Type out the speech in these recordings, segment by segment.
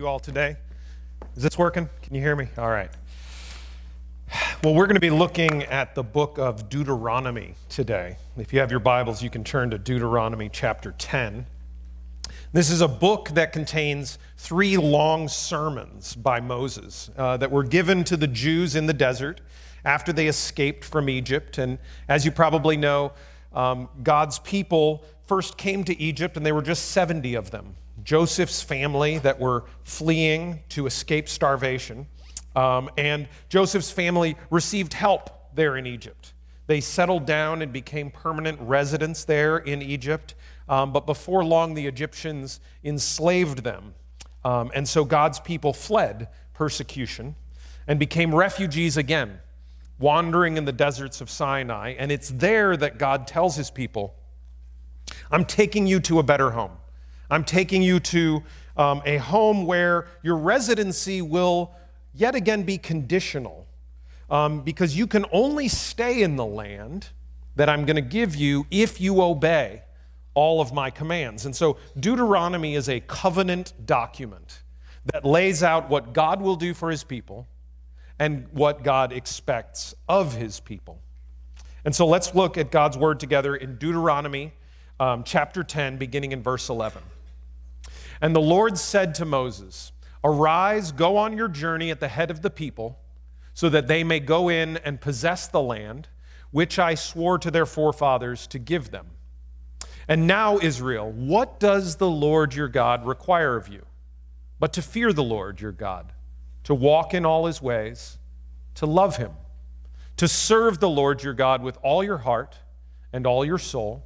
you all today. Is this working? Can you hear me? All right. Well, we're going to be looking at the book of Deuteronomy today. If you have your Bibles, you can turn to Deuteronomy chapter 10. This is a book that contains three long sermons by Moses uh, that were given to the Jews in the desert after they escaped from Egypt. And as you probably know, um, God's people first came to Egypt, and there were just 70 of them. Joseph's family that were fleeing to escape starvation. Um, and Joseph's family received help there in Egypt. They settled down and became permanent residents there in Egypt. Um, but before long, the Egyptians enslaved them. Um, and so God's people fled persecution and became refugees again, wandering in the deserts of Sinai. And it's there that God tells his people, I'm taking you to a better home. I'm taking you to um, a home where your residency will yet again be conditional um, because you can only stay in the land that I'm going to give you if you obey all of my commands. And so Deuteronomy is a covenant document that lays out what God will do for his people and what God expects of his people. And so let's look at God's word together in Deuteronomy um, chapter 10, beginning in verse 11. And the Lord said to Moses, Arise, go on your journey at the head of the people, so that they may go in and possess the land which I swore to their forefathers to give them. And now, Israel, what does the Lord your God require of you? But to fear the Lord your God, to walk in all his ways, to love him, to serve the Lord your God with all your heart and all your soul,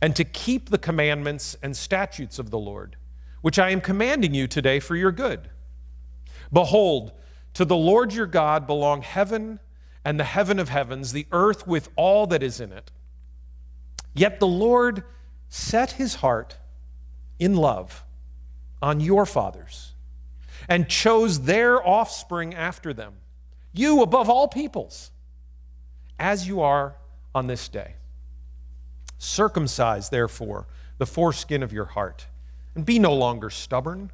and to keep the commandments and statutes of the Lord which I am commanding you today for your good. Behold, to the Lord your God belong heaven and the heaven of heavens, the earth with all that is in it. Yet the Lord set his heart in love on your fathers and chose their offspring after them, you above all peoples, as you are on this day. Circumcise, therefore, the foreskin of your heart and be no longer stubborn.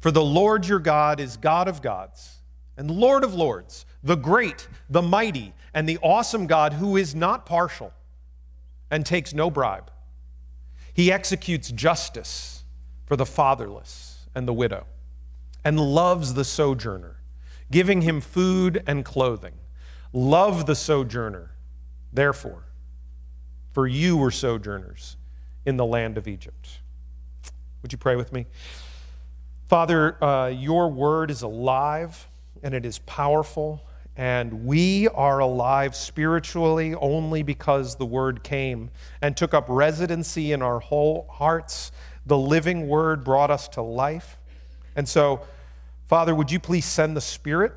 For the Lord your God is God of gods and Lord of lords, the great, the mighty, and the awesome God who is not partial and takes no bribe. He executes justice for the fatherless and the widow and loves the sojourner, giving him food and clothing. Love the sojourner, therefore, for you were sojourners in the land of Egypt. Would you pray with me? Father, uh, your word is alive and it is powerful, and we are alive spiritually only because the word came and took up residency in our whole hearts. The living word brought us to life. And so, Father, would you please send the Spirit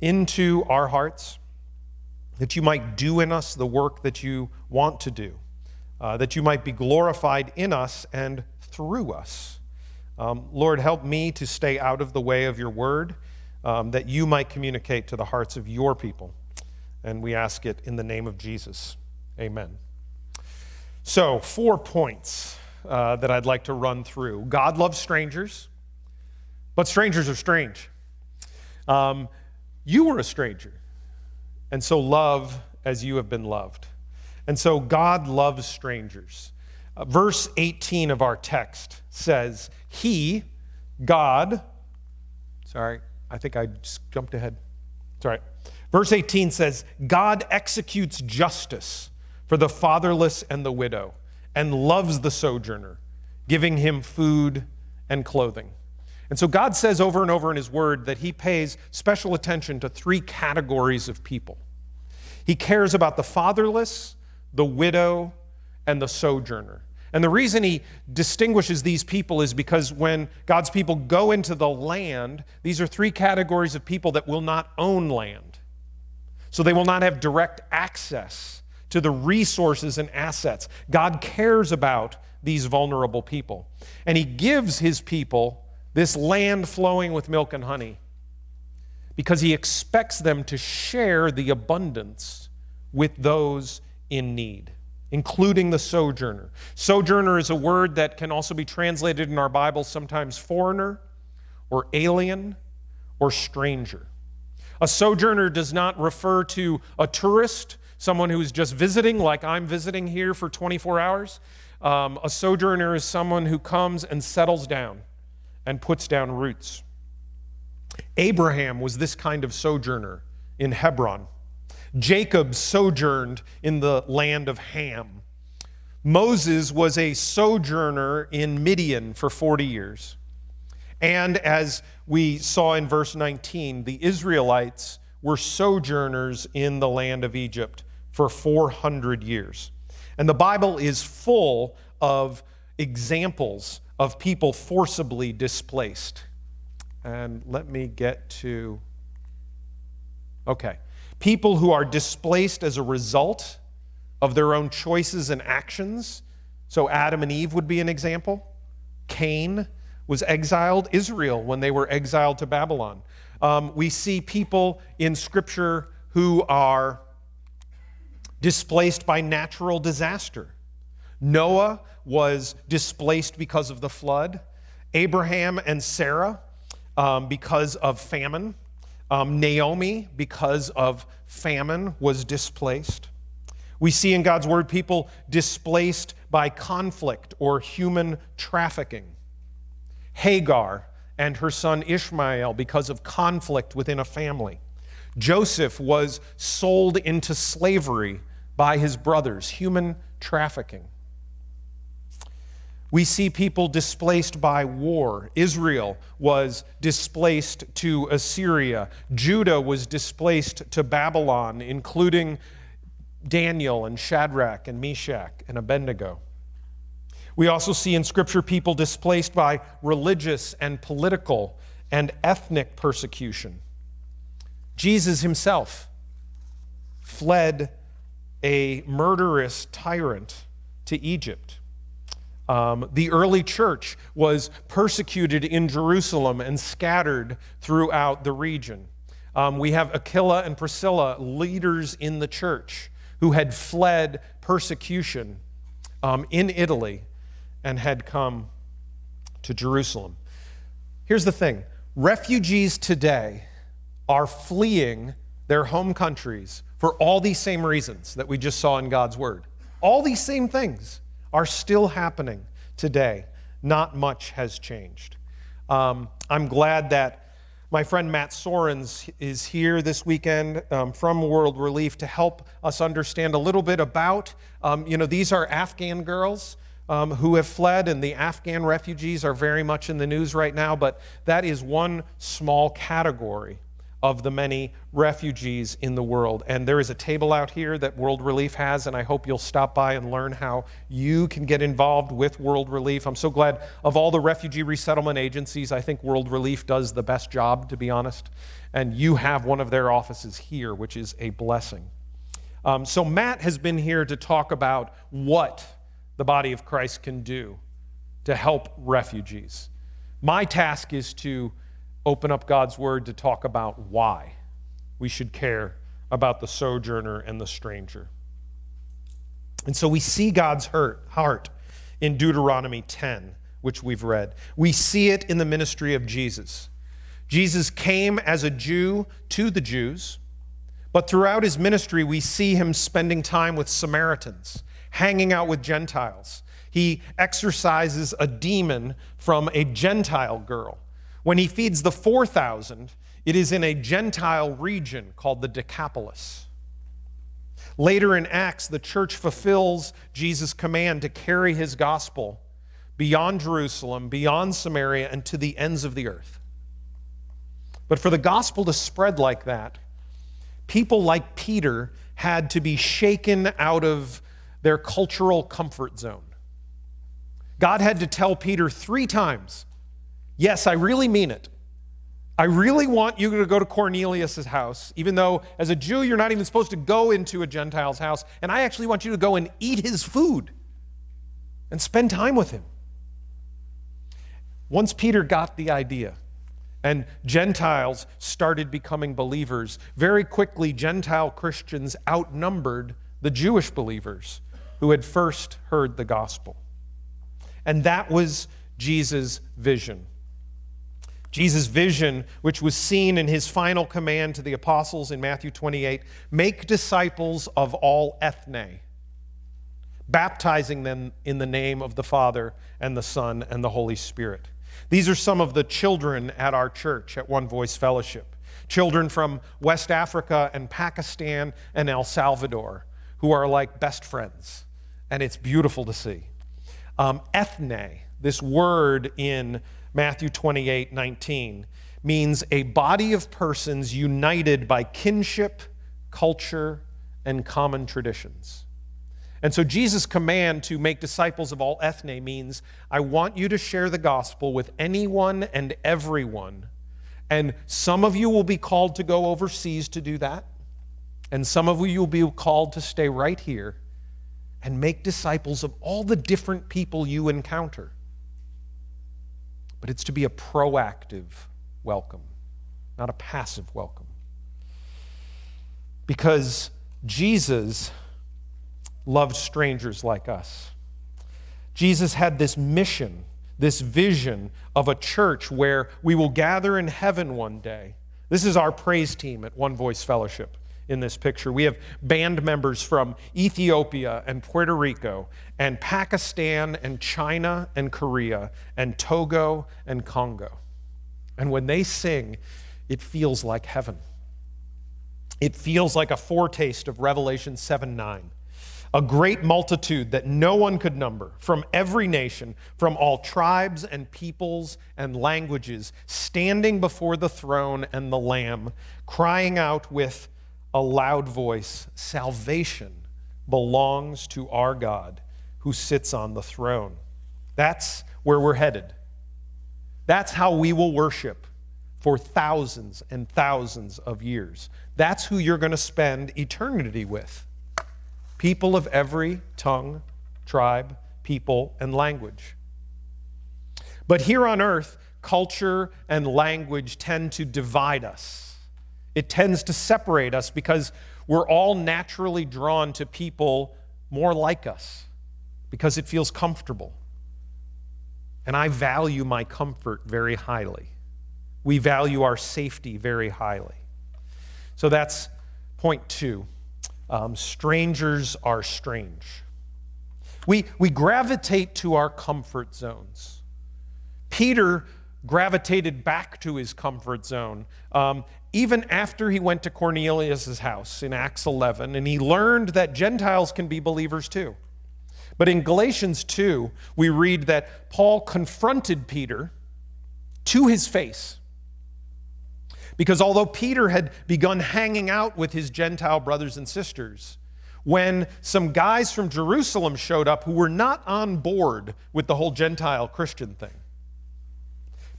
into our hearts that you might do in us the work that you want to do, uh, that you might be glorified in us and through us. Um, Lord, help me to stay out of the way of your word, um, that you might communicate to the hearts of your people. And we ask it in the name of Jesus. Amen. So, four points uh, that I'd like to run through. God loves strangers, but strangers are strange. Um, you were a stranger, and so love as you have been loved. And so God loves strangers. Verse 18 of our text says, He, God, sorry, I think I just jumped ahead. Sorry. Verse 18 says, God executes justice for the fatherless and the widow and loves the sojourner, giving him food and clothing. And so God says over and over in His Word that He pays special attention to three categories of people. He cares about the fatherless, the widow, and the sojourner. And the reason he distinguishes these people is because when God's people go into the land, these are three categories of people that will not own land. So they will not have direct access to the resources and assets. God cares about these vulnerable people. And he gives his people this land flowing with milk and honey because he expects them to share the abundance with those in need including the sojourner. Sojourner is a word that can also be translated in our Bible sometimes foreigner or alien or stranger. A sojourner does not refer to a tourist, someone who's just visiting, like I'm visiting here for 24 hours. Um, a sojourner is someone who comes and settles down and puts down roots. Abraham was this kind of sojourner in Hebron. Jacob sojourned in the land of Ham. Moses was a sojourner in Midian for 40 years. And as we saw in verse 19, the Israelites were sojourners in the land of Egypt for 400 years. And the Bible is full of examples of people forcibly displaced. And let me get to. Okay. People who are displaced as a result of their own choices and actions. So, Adam and Eve would be an example. Cain was exiled, Israel, when they were exiled to Babylon. Um, we see people in Scripture who are displaced by natural disaster. Noah was displaced because of the flood, Abraham and Sarah um, because of famine, um, Naomi because of famine was displaced. We see in God's word people displaced by conflict or human trafficking. Hagar and her son Ishmael because of conflict within a family. Joseph was sold into slavery by his brothers, human trafficking. We see people displaced by war. Israel was displaced to Assyria. Judah was displaced to Babylon, including Daniel and Shadrach and Meshach and Abednego. We also see in Scripture people displaced by religious and political and ethnic persecution. Jesus himself fled a murderous tyrant to Egypt. Um, the early church was persecuted in Jerusalem and scattered throughout the region. Um, we have Aquila and Priscilla, leaders in the church, who had fled persecution um, in Italy and had come to Jerusalem. Here's the thing refugees today are fleeing their home countries for all these same reasons that we just saw in God's Word. All these same things are still happening today. Not much has changed. Um, I'm glad that my friend Matt Soerens is here this weekend um, from World Relief to help us understand a little bit about, um, you know, these are Afghan girls um, who have fled, and the Afghan refugees are very much in the news right now, but that is one small category of the many refugees in the world. And there is a table out here that World Relief has, and I hope you'll stop by and learn how you can get involved with World Relief. I'm so glad of all the refugee resettlement agencies, I think World Relief does the best job, to be honest. And you have one of their offices here, which is a blessing. Um, so, Matt has been here to talk about what the body of Christ can do to help refugees. My task is to open up God's word to talk about why we should care about the sojourner and the stranger. And so we see God's hurt, heart in Deuteronomy 10, which we've read. We see it in the ministry of Jesus. Jesus came as a Jew to the Jews, but throughout his ministry, we see him spending time with Samaritans, hanging out with Gentiles. He exorcises a demon from a Gentile girl. When he feeds the 4,000, it is in a Gentile region called the Decapolis. Later in Acts, the church fulfills Jesus' command to carry his gospel beyond Jerusalem, beyond Samaria, and to the ends of the earth. But for the gospel to spread like that, people like Peter had to be shaken out of their cultural comfort zone. God had to tell Peter three times Yes, I really mean it. I really want you to go to Cornelius' house, even though as a Jew, you're not even supposed to go into a Gentile's house. And I actually want you to go and eat his food and spend time with him. Once Peter got the idea, and Gentiles started becoming believers, very quickly, Gentile Christians outnumbered the Jewish believers who had first heard the gospel. And that was Jesus' vision Jesus' vision, which was seen in his final command to the apostles in Matthew 28 make disciples of all ethne, baptizing them in the name of the Father and the Son and the Holy Spirit. These are some of the children at our church at One Voice Fellowship. Children from West Africa and Pakistan and El Salvador who are like best friends. And it's beautiful to see. Um, ethne, this word in Matthew 28 19, means a body of persons united by kinship, culture, and common traditions. And so Jesus' command to make disciples of all ethne means I want you to share the gospel with anyone and everyone. And some of you will be called to go overseas to do that. And some of you will be called to stay right here and make disciples of all the different people you encounter. But it's to be a proactive welcome, not a passive welcome. Because Jesus loved strangers like us. Jesus had this mission, this vision of a church where we will gather in heaven one day. This is our praise team at One Voice Fellowship in this picture. We have band members from Ethiopia and Puerto Rico and Pakistan and China and Korea and Togo and Congo. And when they sing, it feels like heaven. It feels like a foretaste of Revelation 7 9 a great multitude that no one could number from every nation, from all tribes and peoples and languages, standing before the throne and the Lamb, crying out with a loud voice Salvation belongs to our God who sits on the throne. That's where we're headed. That's how we will worship for thousands and thousands of years. That's who you're going to spend eternity with people of every tongue, tribe, people, and language. But here on earth, culture and language tend to divide us. It tends to separate us because we're all naturally drawn to people more like us because it feels comfortable. And I value my comfort very highly. We value our safety very highly. So that's point two. Um, strangers are strange. We, we gravitate to our comfort zones. Peter gravitated back to his comfort zone um, even after he went to Cornelius' house in Acts 11, and he learned that Gentiles can be believers too. But in Galatians 2, we read that Paul confronted Peter to his face because although Peter had begun hanging out with his Gentile brothers and sisters, when some guys from Jerusalem showed up who were not on board with the whole Gentile Christian thing,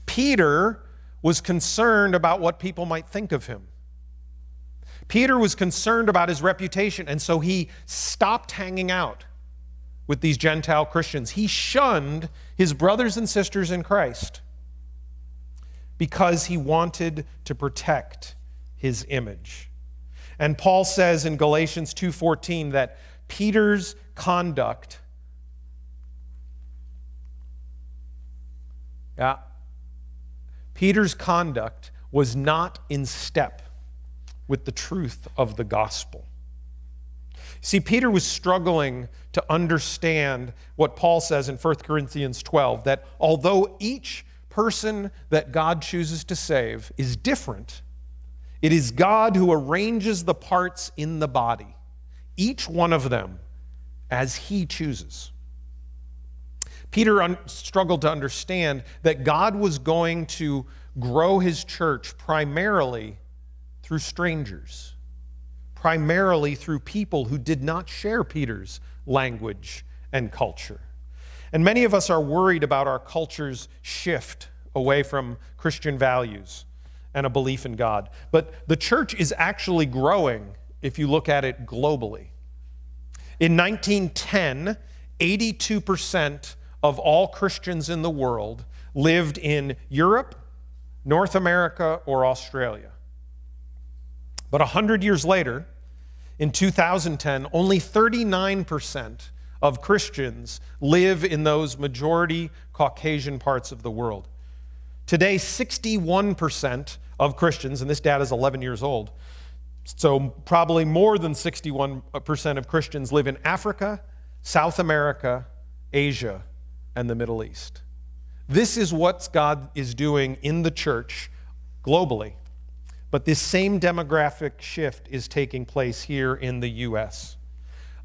Peter was concerned about what people might think of him. Peter was concerned about his reputation, and so he stopped hanging out with these Gentile Christians. He shunned his brothers and sisters in Christ because he wanted to protect his image. And Paul says in Galatians 2:14 that Peter's conduct Yeah. Peter's conduct was not in step with the truth of the gospel. See, Peter was struggling to understand what Paul says in 1 Corinthians 12 that although each person that God chooses to save is different. It is God who arranges the parts in the body, each one of them as he chooses. Peter un- struggled to understand that God was going to grow his church primarily through strangers, primarily through people who did not share Peter's language and culture. And many of us are worried about our culture's shift away from Christian values and a belief in God. But the church is actually growing if you look at it globally. In 1910, 82% of all Christians in the world lived in Europe, North America, or Australia. But 100 years later, in 2010, only 39% of Christians live in those majority Caucasian parts of the world. Today, 61% of Christians, and this data is 11 years old, so probably more than 61% of Christians live in Africa, South America, Asia, and the Middle East. This is what God is doing in the church globally. But this same demographic shift is taking place here in the U.S.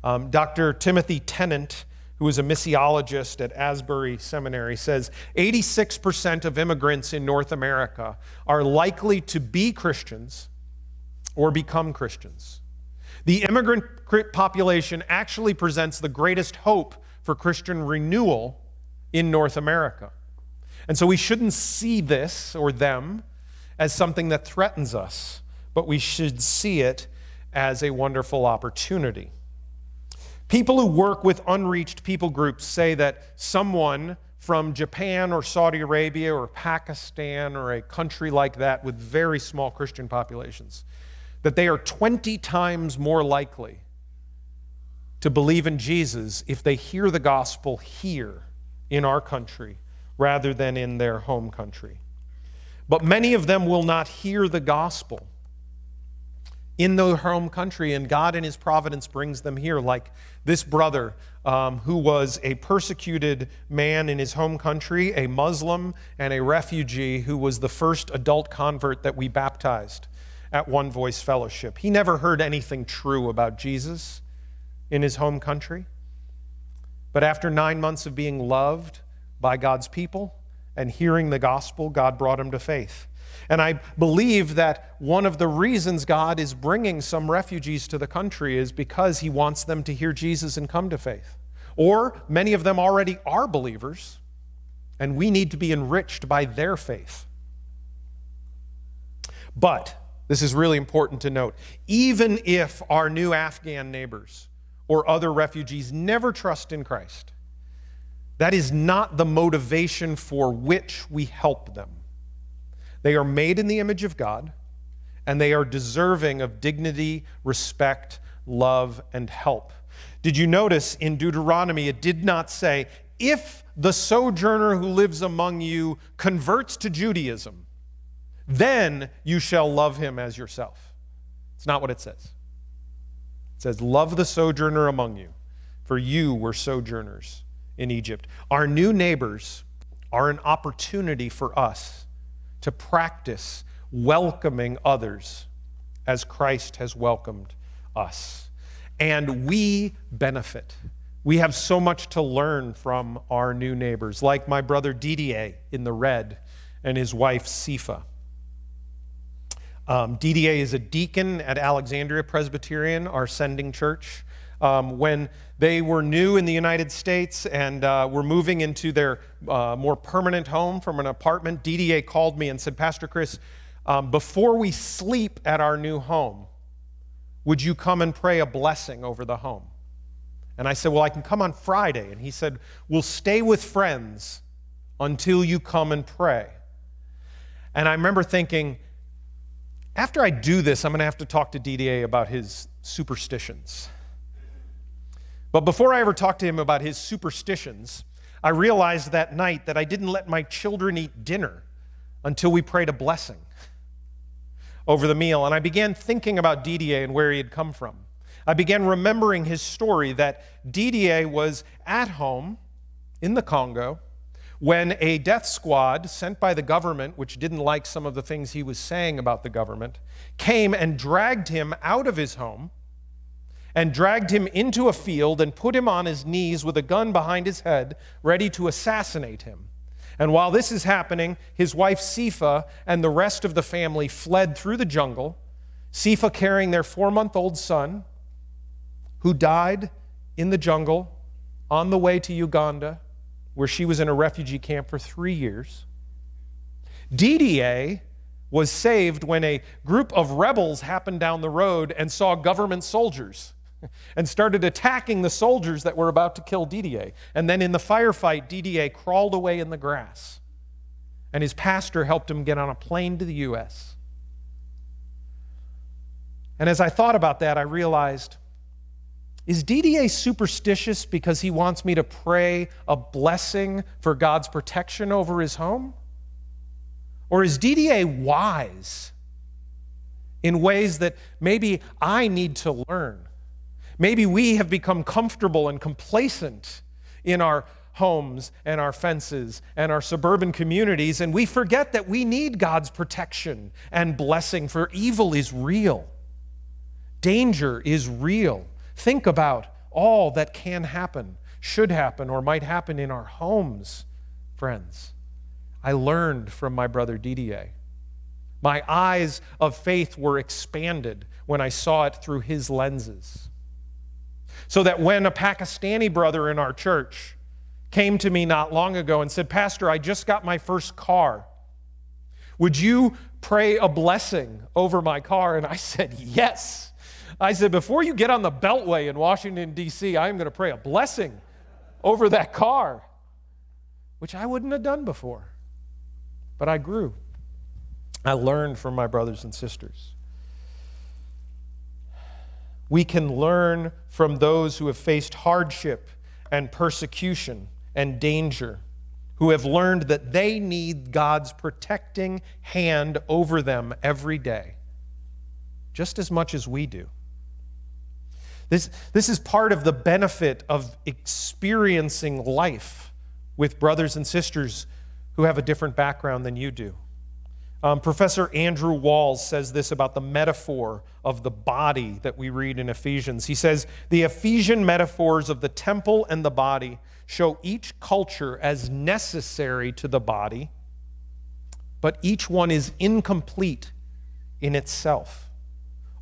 Um, Dr. Timothy Tennant, who is a missiologist at Asbury Seminary, says 86% of immigrants in North America are likely to be Christians or become Christians. The immigrant population actually presents the greatest hope for Christian renewal in North America. And so we shouldn't see this or them as something that threatens us, but we should see it as a wonderful opportunity. People who work with unreached people groups say that someone from Japan or Saudi Arabia or Pakistan or a country like that with very small Christian populations, that they are 20 times more likely to believe in Jesus if they hear the gospel here in our country rather than in their home country. But many of them will not hear the gospel in their home country, and God in His providence brings them here, like this brother um, who was a persecuted man in his home country, a Muslim, and a refugee who was the first adult convert that we baptized at One Voice Fellowship. He never heard anything true about Jesus in his home country. But after nine months of being loved by God's people, and hearing the gospel, God brought him to faith. And I believe that one of the reasons God is bringing some refugees to the country is because he wants them to hear Jesus and come to faith. Or many of them already are believers, and we need to be enriched by their faith. But, this is really important to note, even if our new Afghan neighbors or other refugees never trust in Christ, that is not the motivation for which we help them. They are made in the image of God, and they are deserving of dignity, respect, love, and help. Did you notice in Deuteronomy it did not say, if the sojourner who lives among you converts to Judaism, then you shall love him as yourself. It's not what it says. It says, Love the sojourner among you, for you were sojourners in Egypt. Our new neighbors are an opportunity for us to practice welcoming others as Christ has welcomed us. And we benefit. We have so much to learn from our new neighbors, like my brother Didier in the red and his wife Sifa. Um, Didier is a deacon at Alexandria Presbyterian, our sending church. Um, when they were new in the United States and uh, were moving into their uh, more permanent home from an apartment. Didier called me and said, Pastor Chris, um, before we sleep at our new home, would you come and pray a blessing over the home? And I said, Well, I can come on Friday. And he said, We'll stay with friends until you come and pray. And I remember thinking, after I do this, I'm going to have to talk to Didier about his superstitions. But before I ever talked to him about his superstitions, I realized that night that I didn't let my children eat dinner until we prayed a blessing over the meal. And I began thinking about Didier and where he had come from. I began remembering his story that Didier was at home in the Congo when a death squad sent by the government, which didn't like some of the things he was saying about the government, came and dragged him out of his home and dragged him into a field and put him on his knees with a gun behind his head, ready to assassinate him. And while this is happening, his wife Sifa and the rest of the family fled through the jungle, Sifa carrying their four month old son, who died in the jungle on the way to Uganda, where she was in a refugee camp for three years. Didier was saved when a group of rebels happened down the road and saw government soldiers and started attacking the soldiers that were about to kill Didier. And then in the firefight, Didier crawled away in the grass. And his pastor helped him get on a plane to the U.S. And as I thought about that, I realized is Didier superstitious because he wants me to pray a blessing for God's protection over his home? Or is Didier wise in ways that maybe I need to learn? Maybe we have become comfortable and complacent in our homes and our fences and our suburban communities, and we forget that we need God's protection and blessing, for evil is real. Danger is real. Think about all that can happen, should happen, or might happen in our homes, friends. I learned from my brother Didier. My eyes of faith were expanded when I saw it through his lenses. So that when a Pakistani brother in our church came to me not long ago and said, Pastor, I just got my first car. Would you pray a blessing over my car? And I said, Yes. I said, Before you get on the Beltway in Washington, D.C., I am going to pray a blessing over that car, which I wouldn't have done before. But I grew. I learned from my brothers and sisters. We can learn from those who have faced hardship and persecution and danger, who have learned that they need God's protecting hand over them every day, just as much as we do. This, this is part of the benefit of experiencing life with brothers and sisters who have a different background than you do. Um, Professor Andrew Walls says this about the metaphor of the body that we read in Ephesians. He says, The Ephesian metaphors of the temple and the body show each culture as necessary to the body, but each one is incomplete in itself.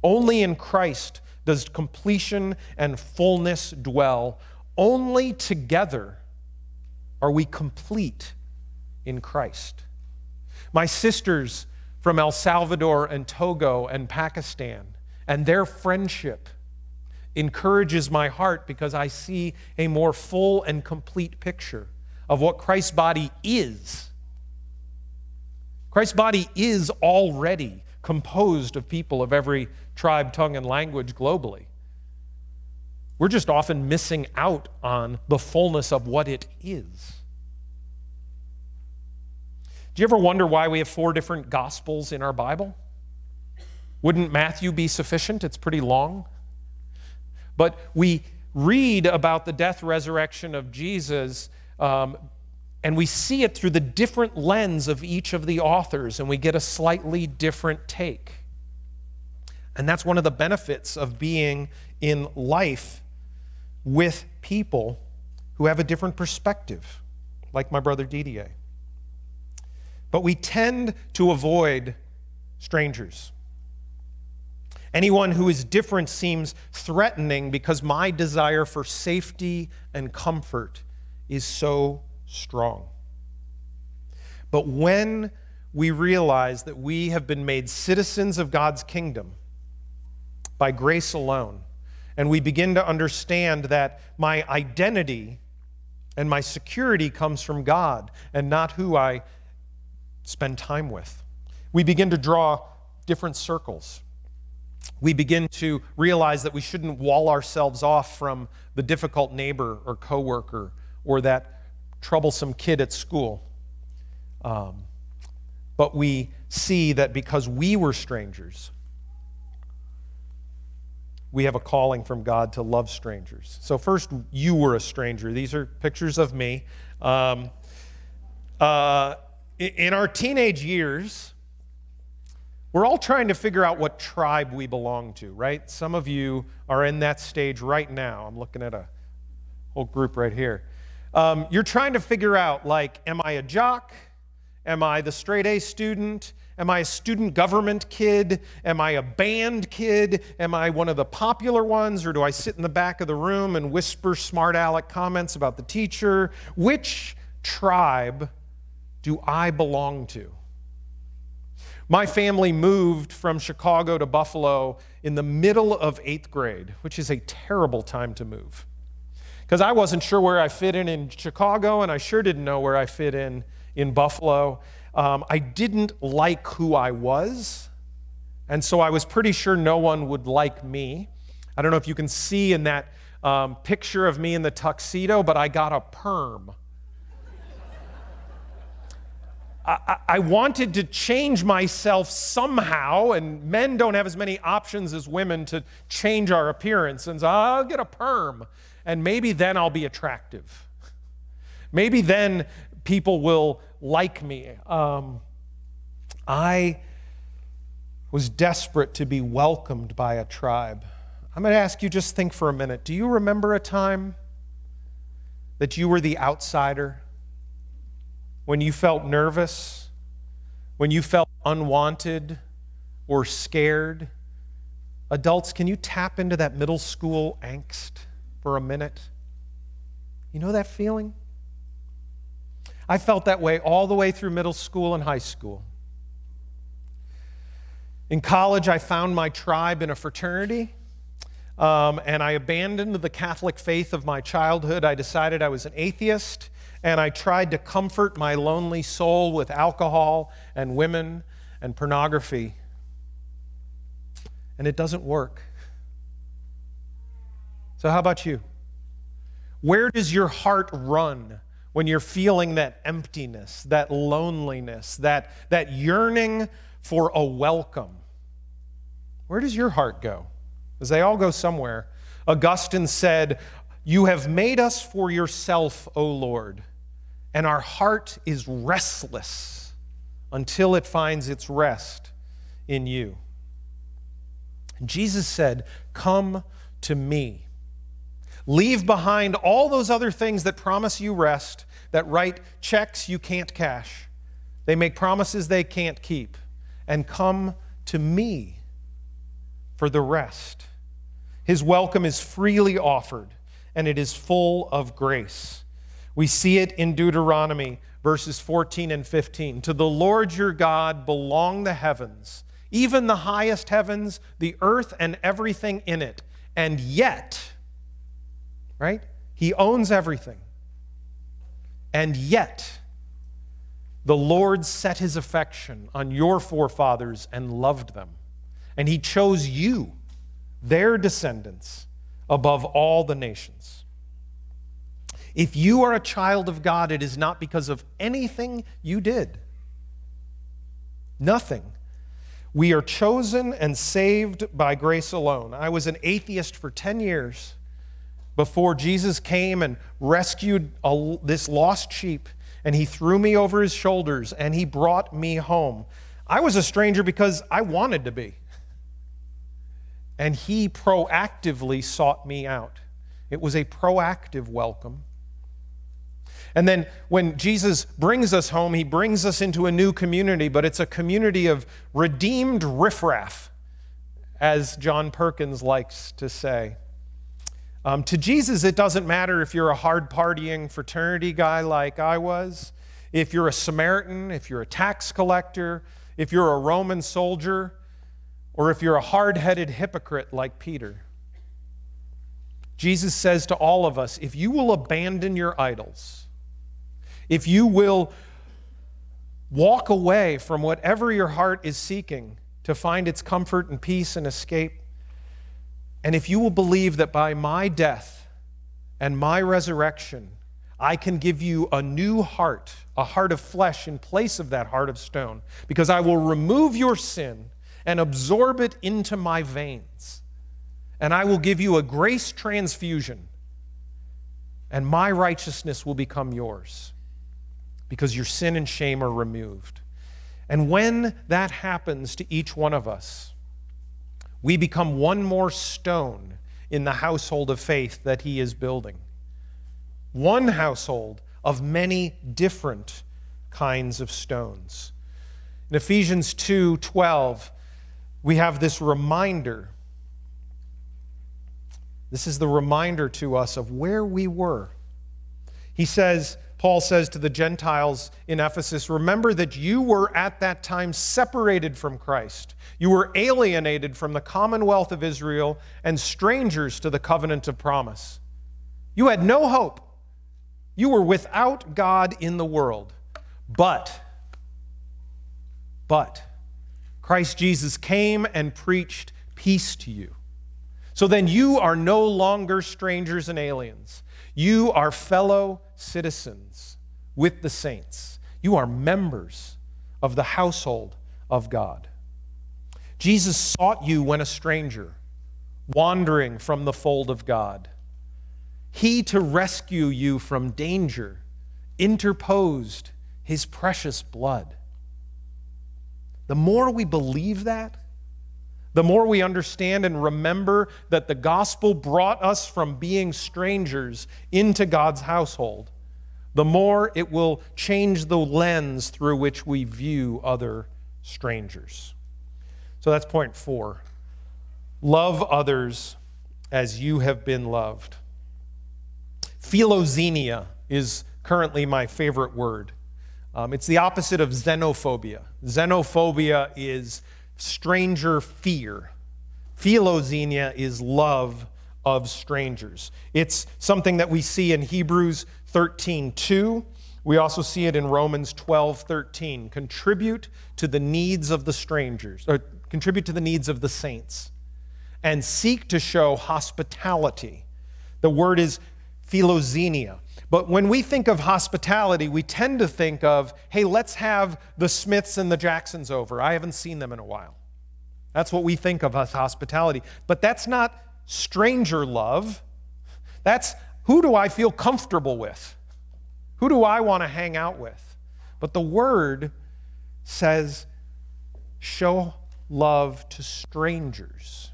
Only in Christ does completion and fullness dwell. Only together are we complete in Christ. My sisters from El Salvador and Togo and Pakistan and their friendship encourages my heart because I see a more full and complete picture of what Christ's body is. Christ's body is already composed of people of every tribe, tongue, and language globally. We're just often missing out on the fullness of what it is. Do you ever wonder why we have four different gospels in our Bible? Wouldn't Matthew be sufficient? It's pretty long. But we read about the death resurrection of Jesus, um, and we see it through the different lens of each of the authors, and we get a slightly different take. And that's one of the benefits of being in life with people who have a different perspective, like my brother Didier. But we tend to avoid strangers. Anyone who is different seems threatening because my desire for safety and comfort is so strong. But when we realize that we have been made citizens of God's kingdom by grace alone, and we begin to understand that my identity and my security comes from God and not who I spend time with. We begin to draw different circles. We begin to realize that we shouldn't wall ourselves off from the difficult neighbor or coworker or that troublesome kid at school. Um, but we see that because we were strangers, we have a calling from God to love strangers. So, first, you were a stranger. These are pictures of me. Um, uh, in our teenage years, we're all trying to figure out what tribe we belong to, right? Some of you are in that stage right now. I'm looking at a whole group right here. Um, you're trying to figure out, like, am I a jock? Am I the straight A student? Am I a student government kid? Am I a band kid? Am I one of the popular ones? Or do I sit in the back of the room and whisper smart aleck comments about the teacher? Which tribe do I belong to? My family moved from Chicago to Buffalo in the middle of eighth grade, which is a terrible time to move. Because I wasn't sure where I fit in in Chicago, and I sure didn't know where I fit in in Buffalo. Um, I didn't like who I was, and so I was pretty sure no one would like me. I don't know if you can see in that um, picture of me in the tuxedo, but I got a perm I, I, wanted to change myself somehow, and men don't have as many options as women to change our appearance. And so I'll get a perm, and maybe then I'll be attractive. Maybe then people will like me. Um, I was desperate to be welcomed by a tribe. I'm going to ask you just think for a minute. Do you remember a time that you were the outsider? When you felt nervous? When you felt unwanted or scared? Adults, can you tap into that middle school angst for a minute? You know that feeling? I felt that way all the way through middle school and high school. In college, I found my tribe in a fraternity, um, and I abandoned the Catholic faith of my childhood. I decided I was an atheist, and I tried to comfort my lonely soul with alcohol and women and pornography. And it doesn't work. So, how about you? Where does your heart run when you're feeling that emptiness, that loneliness, that, that yearning for a welcome? Where does your heart go? Because they all go somewhere. Augustine said, You have made us for yourself, O Lord, and our heart is restless until it finds its rest in you. Jesus said, Come to me. Leave behind all those other things that promise you rest, that write checks you can't cash. They make promises they can't keep. And come to me for the rest. His welcome is freely offered, and it is full of grace. We see it in Deuteronomy verses 14 and 15. To the Lord your God belong the heavens, even the highest heavens, the earth, and everything in it. And yet, right? He owns everything. And yet, the Lord set his affection on your forefathers and loved them. And he chose you, their descendants, above all the nations. If you are a child of God, it is not because of anything you did. Nothing. We are chosen and saved by grace alone. I was an atheist for 10 years before Jesus came and rescued a, this lost sheep, and he threw me over his shoulders and he brought me home. I was a stranger because I wanted to be. And he proactively sought me out. It was a proactive welcome. And then when Jesus brings us home, he brings us into a new community, but it's a community of redeemed riffraff, as John Perkins likes to say. Um, to Jesus, it doesn't matter if you're a hard partying fraternity guy like I was, if you're a Samaritan, if you're a tax collector, if you're a Roman soldier, or if you're a hard headed hypocrite like Peter. Jesus says to all of us if you will abandon your idols, if you will walk away from whatever your heart is seeking to find its comfort and peace and escape, and if you will believe that by my death and my resurrection, I can give you a new heart, a heart of flesh in place of that heart of stone, because I will remove your sin and absorb it into my veins. And I will give you a grace transfusion, and my righteousness will become yours, because your sin and shame are removed. And when that happens to each one of us, we become one more stone in the household of faith that he is building. One household of many different kinds of stones. In Ephesians 2 12, we have this reminder. This is the reminder to us of where we were. He says, Paul says to the Gentiles in Ephesus, Remember that you were at that time separated from Christ. You were alienated from the commonwealth of Israel and strangers to the covenant of promise. You had no hope. You were without God in the world. But, but, Christ Jesus came and preached peace to you. So then you are no longer strangers and aliens. You are fellow citizens with the saints. You are members of the household of God. Jesus sought you when a stranger, wandering from the fold of God. He, to rescue you from danger, interposed his precious blood. The more we believe that, the more we understand and remember that the gospel brought us from being strangers into God's household, the more it will change the lens through which we view other strangers. So that's point four. Love others as you have been loved. Philoxenia is currently my favorite word. Um, it's the opposite of xenophobia. Xenophobia is stranger fear. Philoxenia is love of strangers. It's something that we see in Hebrews 13 2. We also see it in Romans 12 13. Contribute to the needs of the strangers, or contribute to the needs of the saints, and seek to show hospitality. The word is philoxenia. But when we think of hospitality, we tend to think of, hey, let's have the Smiths and the Jacksons over. I haven't seen them in a while. That's what we think of as hospitality. But that's not stranger love. That's who do I feel comfortable with? Who do I want to hang out with? But the word says, show love to strangers.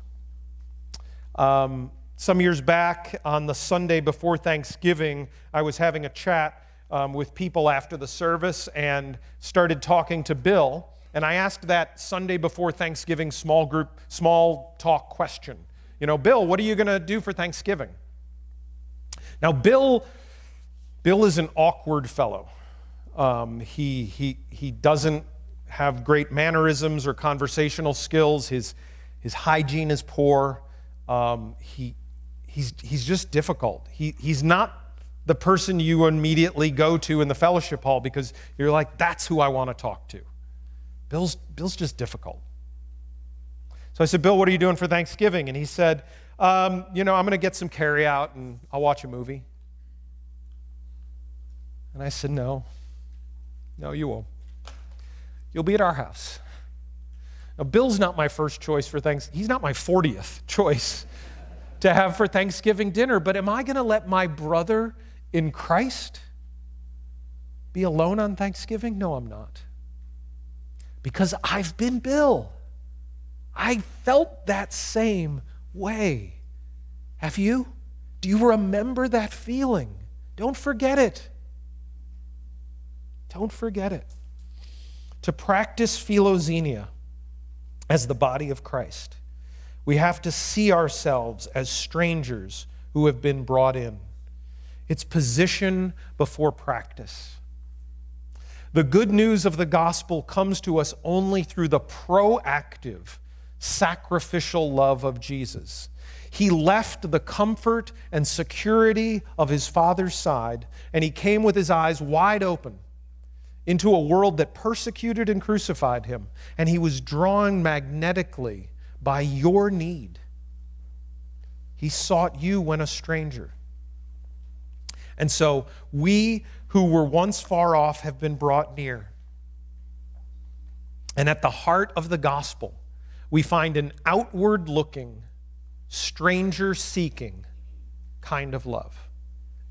Um, some years back, on the Sunday before Thanksgiving, I was having a chat um, with people after the service and started talking to Bill. And I asked that Sunday before Thanksgiving small group, small talk question. You know, Bill, what are you going to do for Thanksgiving? Now, Bill, Bill is an awkward fellow. Um, he, he, he doesn't have great mannerisms or conversational skills. His, his hygiene is poor. Um, he, he's, he's just difficult. He, he's not the person you immediately go to in the fellowship hall because you're like, that's who I want to talk to. Bill's, Bill's just difficult. So I said, Bill, what are you doing for Thanksgiving? And he said, um, You know, I'm going to get some carry out and I'll watch a movie. And I said, No, no, you won't. You'll be at our house. Now, Bill's not my first choice for Thanksgiving. He's not my 40th choice to have for Thanksgiving dinner. But am I going to let my brother in Christ be alone on Thanksgiving? No, I'm not. Because I've been Bill. I felt that same way. Have you? Do you remember that feeling? Don't forget it. Don't forget it. To practice philoxenia as the body of Christ we have to see ourselves as strangers who have been brought in. It's position before practice. The good news of the gospel comes to us only through the proactive, sacrificial love of Jesus. He left the comfort and security of his Father's side, and he came with his eyes wide open into a world that persecuted and crucified him, and he was drawn magnetically by your need. He sought you when a stranger. And so we who were once far off have been brought near. And at the heart of the gospel, we find an outward looking, stranger seeking kind of love.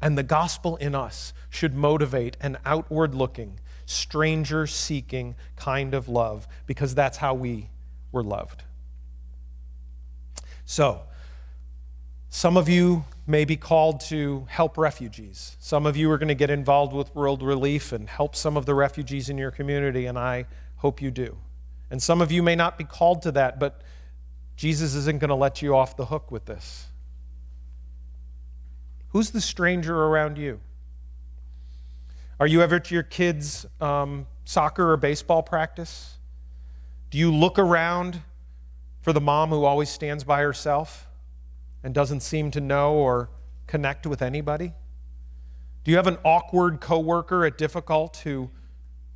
And the gospel in us should motivate an outward looking, stranger seeking kind of love because that's how we were loved. So, some of you may be called to help refugees. Some of you are going to get involved with World Relief and help some of the refugees in your community, and I hope you do. And some of you may not be called to that, but Jesus isn't going to let you off the hook with this. Who's the stranger around you? Are you ever at your kids' um, soccer or baseball practice? Do you look around for the mom who always stands by herself and doesn't seem to know or connect with anybody? Do you have an awkward coworker at Difficult who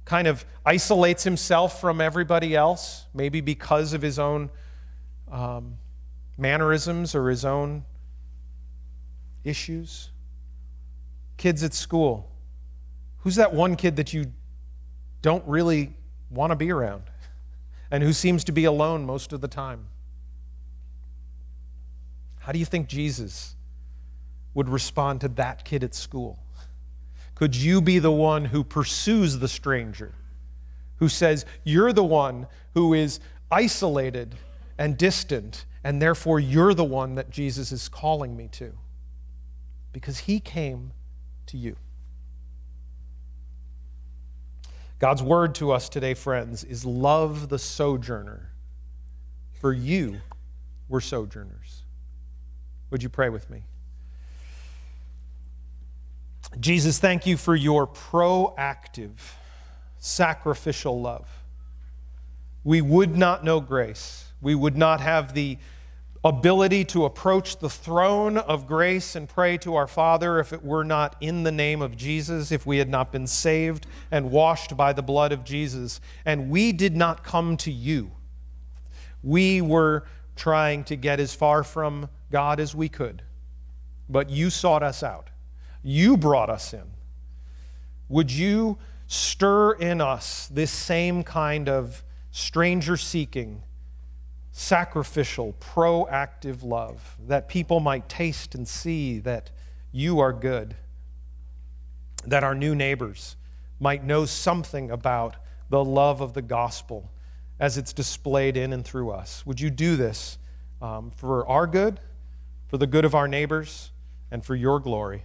kind of isolates himself from everybody else, maybe because of his own um, mannerisms or his own issues? Kids at school. Who's that one kid that you don't really want to be around and who seems to be alone most of the time. How do you think Jesus would respond to that kid at school? Could you be the one who pursues the stranger, who says, You're the one who is isolated and distant, and therefore you're the one that Jesus is calling me to? Because he came to you. God's word to us today, friends, is love the sojourner. For you were sojourners. Would you pray with me? Jesus, thank you for your proactive, sacrificial love. We would not know grace. We would not have the ability to approach the throne of grace and pray to our Father if it were not in the name of Jesus, if we had not been saved and washed by the blood of Jesus. And we did not come to you. We were trying to get as far from God as we could, but you sought us out. You brought us in. Would you stir in us this same kind of stranger seeking? sacrificial, proactive love, that people might taste and see that you are good, that our new neighbors might know something about the love of the gospel as it's displayed in and through us. Would you do this um, for our good, for the good of our neighbors, and for your glory?